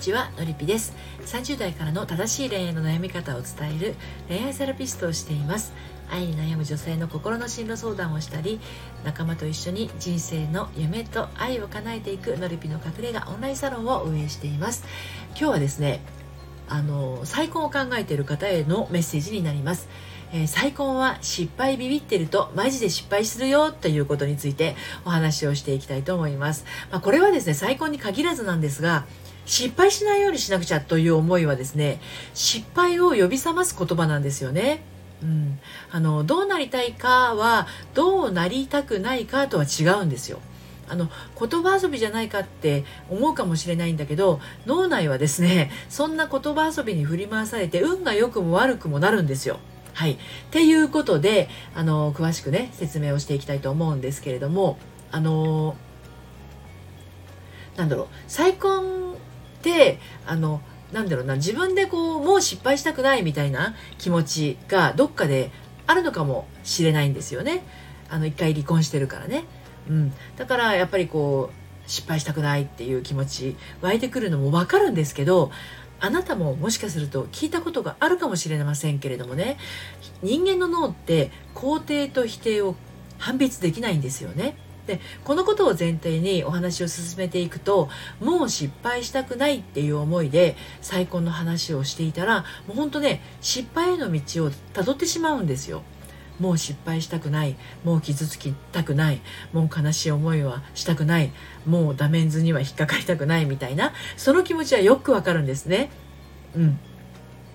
ちはのりぴです。30代からの正しい恋愛の悩み方を伝える恋愛セラピストをしています。愛に悩む女性の心の進路相談をしたり仲間と一緒に人生の夢と愛を叶えていくのりぴの隠れ家オンラインサロンを運営しています。今日はですねあの再婚を考えている方へのメッセージになります。えー、再婚は失敗ビビってるとマジで失敗するよということについてお話をしていきたいと思います。まあ、これはですね、再婚に限らずなんですが、失敗しないようにしなくちゃという思いはですね失敗を呼び覚ます言葉なんですよね。うん、あのどうなりたいかはどうなりたくないかとは違うんですよ。あの言葉遊びじゃないかって思うかもしれないんだけど脳内はですねそんな言葉遊びに振り回されて運が良くも悪くもなるんですよ。はい。っていうことであの詳しくね説明をしていきたいと思うんですけれどもあのなんだろう再婚てあのなんだろうな自分でこうもう失敗したくないみたいな気持ちがどっかであるのかもしれないんですよね。あの一回離婚してるからね。うん、だからやっぱりこう失敗したくないっていう気持ち湧いてくるのもわかるんですけどあなたももしかすると聞いたことがあるかもしれませんけれどもね人間の脳って肯定と否定を判別できないんですよね。でこのことを前提にお話を進めていくともう失敗したくないっていう思いで再婚の話をしていたらもうほんとね失敗への道をたどってしまうんですよ。もう失敗したくないもう傷つきたくないもう悲しい思いはしたくないもうダメンズには引っかかりたくないみたいなその気持ちはよくわかるんですね。うん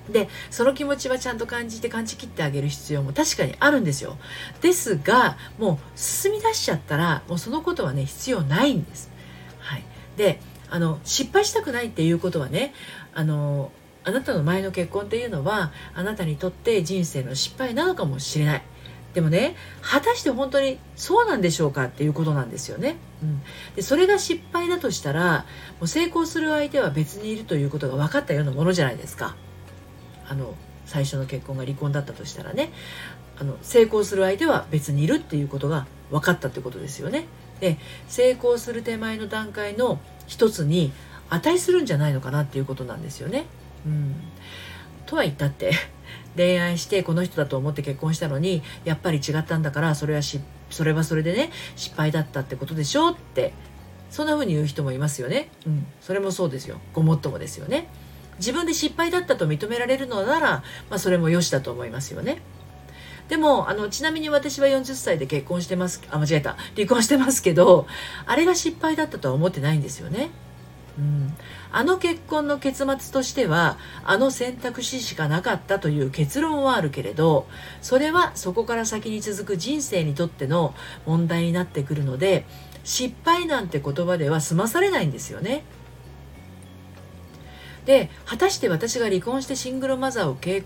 でその気持ちはちゃんと感じて感じきってあげる必要も確かにあるんですよ。ですがもう進み出しちゃったらもうそのことはね必要ないんです。はい。であの失敗したくないっていうことはねあのあなたの前の結婚っていうのはあなたにとって人生の失敗なのかもしれない。でもね果たして本当にそうなんでしょうかっていうことなんですよね。うん、でそれが失敗だとしたらもう成功する相手は別にいるということが分かったようなものじゃないですか。あの最初の結婚が離婚だったとしたらねあの成功する相手は別にいるっていうことが分かったってことですよね。で成功する手前の段階の一つに値するんじゃないのかなっていうことなんですよね。うん、とは言ったって 恋愛してこの人だと思って結婚したのにやっぱり違ったんだからそれはしそれはそれでね失敗だったってことでしょってそんな風に言う人もいますよね。うん、それもそうですよ。ごもっともですよね。自分で失敗だったと認められるのなら、まあ、それも良しだと思いますよね。でもあのちなみに私は40歳で結婚してますあ間違えた離婚してますけどあれが失敗だったとは思ってないんですよね。うん、あの結婚の結末としてはあの選択肢しかなかったという結論はあるけれどそれはそこから先に続く人生にとっての問題になってくるので失敗なんて言葉では済まされないんですよね。で果たして私が離婚してシングルマザーを経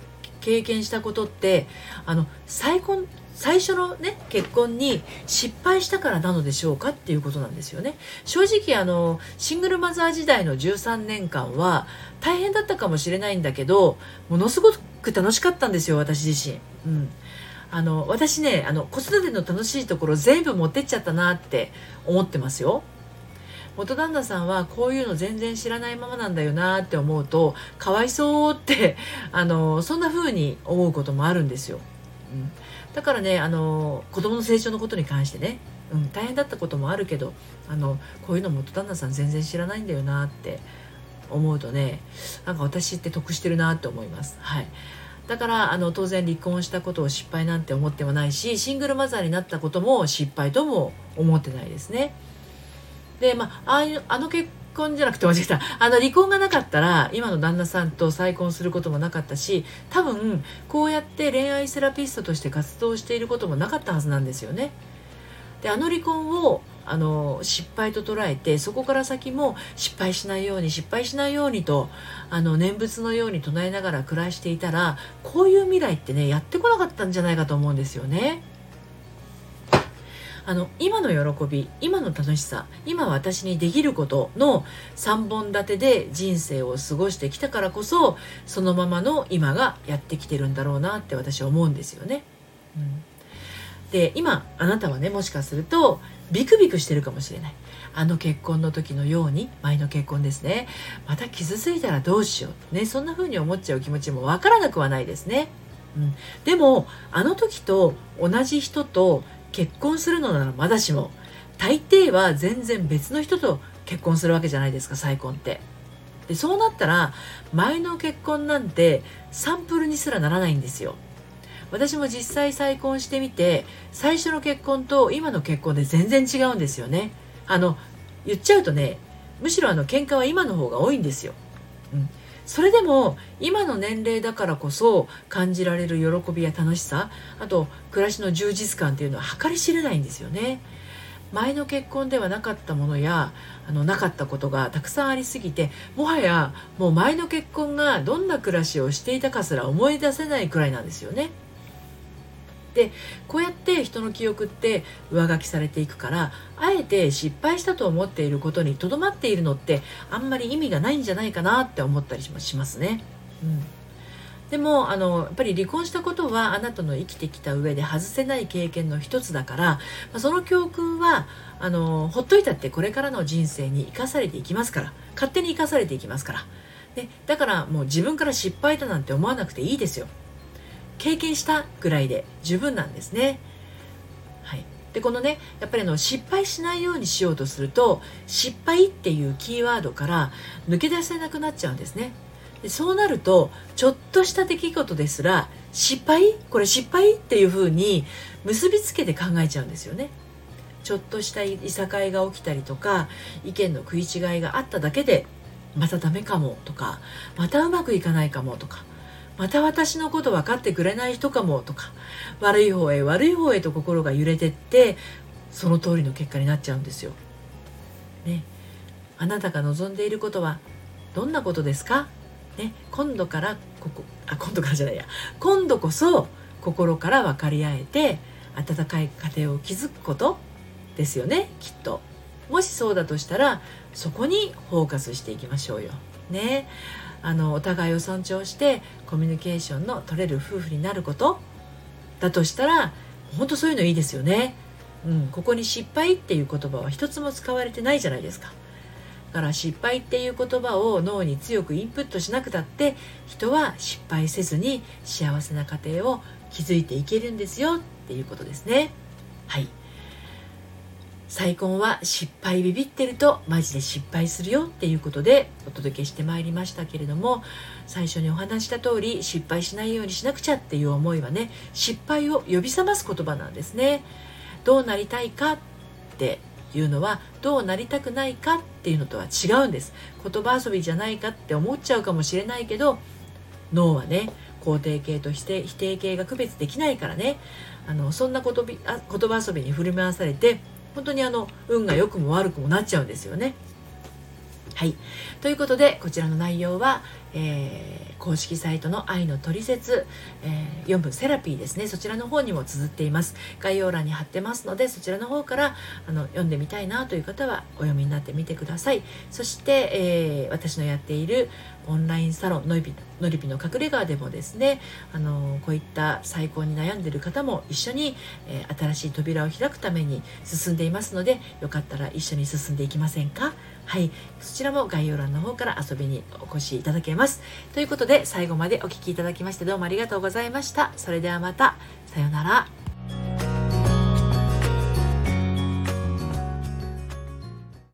験したことってあの再婚最初のね結婚に失敗したからなのでしょうかっていうことなんですよね。正直あのシングルマザー時代の13年間は大変だったかもしれないんだけどものすごく楽しかったんですよ私自身。うん。あの私ねあの子育ての楽しいところ全部持ってっちゃったなって思ってますよ。元旦那さんはこういうの全然知らないままなんだよなって思うとかわいそうって あのそんな風に思うこともあるんですよ。うん、だからねあの子供の成長のことに関してね、うん、大変だったこともあるけどあのこういうの元旦那さん全然知らないんだよなって思うとねなんか私って得してるなって思います。はいだからあの当然離婚したことを失敗なんて思ってもないしシングルマザーになったことも失敗とも思ってないですね。でまああいうあの結婚じゃなくて間違えたあの離婚がなかったら今の旦那さんと再婚することもなかったし多分こうやって恋愛セラピストとして活動していることもなかったはずなんですよね。であの離婚をあの失敗と捉えてそこから先も失敗しないように失敗しないようにとあの念仏のように唱えながら暮らしていたらこういう未来ってねやってこなかったんじゃないかと思うんですよね。あの今の喜び今の楽しさ今私にできることの3本立てで人生を過ごしてきたからこそそのままの今がやってきてるんだろうなって私は思うんですよね。うん。で今あなたはねもしかするとビクビクしてるかもしれない。あの結婚の時のように前の結婚ですね。また傷ついたらどうしよう。ねそんな風に思っちゃう気持ちもわからなくはないですね、うん、でもあの時と同じ人と結婚するのならまだしも大抵は全然別の人と結婚するわけじゃないですか再婚って。でそうなったら前の結婚なんてサンプルにすらならないんですよ。私も実際再婚してみて最初の結婚と今の結婚で全然違うんですよね。あの言っちゃうとねむしろあの喧嘩は今の方が多いんですよ、それでも今の年齢だからこそ感じられる喜びや楽しさあと暮らしの充実感っていうのは計り知れないんですよね前の結婚ではなかったものやあのなかったことがたくさんありすぎてもはやもう前の結婚がどんな暮らしをしていたかすら思い出せないくらいなんですよね。でこうやって人の記憶って上書きされていくからあえて失敗したと思っていることにとどまっているのってあんまり意味がないんじゃないかなって思ったりしますね。うん。でもあのやっぱり離婚したことはあなたの生きてきた上で外せない経験の一つだから、まあ、その教訓はあのほっといたってこれからの人生に生かされていきますから勝手に生かされていきますから。でだからもう自分から失敗だなんて思わなくていいですよ。経験したぐらいで十分なんですね。はい、でこのねやっぱりの失敗しないようにしようとすると失敗っていうキーワードから抜け出せなくなっちゃうんですね。でそうなるとちょっとした出来事ですら失敗？これ失敗っていうふうに結びつけて考えちゃうんですよね。ちょっとしたいさかいが起きたりとか意見の食い違いがあっただけでまたダメかもとかまたうまくいかないかもとかまた私のこと分かってくれない人かもとか悪い方へ悪い方へと心が揺れてってその通りの結果になっちゃうんですよ。ね、あなたが望んでいることはどんなことですか、ね、今度からここあ今度からじゃないや今度こそ心から分かり合えて温かい家庭を築くことですよねきっと。もしそうだとしたらそこにフォーカスしていきましょうよ。ねあのお互いを尊重してコミュニケーションの取れる夫婦になることだとしたら本当そういうのいいですよね。うん、ここに失敗っていう言葉は一つも使われてないじゃないですか。だから失敗っていう言葉を脳に強くインプットしなくたって人は失敗せずに幸せな家庭を築いていけるんですよっていうことですね。はい。再婚は失敗ビビってるとマジで失敗するよっていうことでお届けしてまいりましたけれども最初にお話した通り失敗しないようにしなくちゃっていう思いはね失敗を呼び覚ます言葉なんですね。どうなりたいかっていうのはどうなりたくないかっていうのとは違うんです。言葉遊びじゃないかって思っちゃうかもしれないけど脳はね肯定形として否定形が区別できないからね。あのそんな言葉遊びに振り回されて本当にあの運が良くも悪くもなっちゃうんですよね。はい。ということで、こちらの内容は、えー、公式サイトの愛の取説、えー、4分セラピーですね。そちらの方にも綴っています。概要欄に貼ってますので、そちらの方からあの読んでみたいなという方はお読みになってみてください。そして、えー、私のやっているオンラインサロンのりぴのりぴの隠れ家でもですね、あのこういった再婚に悩んでいる方も一緒に、え新しい扉を開くために進んでいますので、よかったら一緒に進んでいきませんか？はいそちらも概要欄の方から遊びにお越しいただけます。ということで最後までお聴きいただきましてどうもありがとうございました。それではまた。さようなら。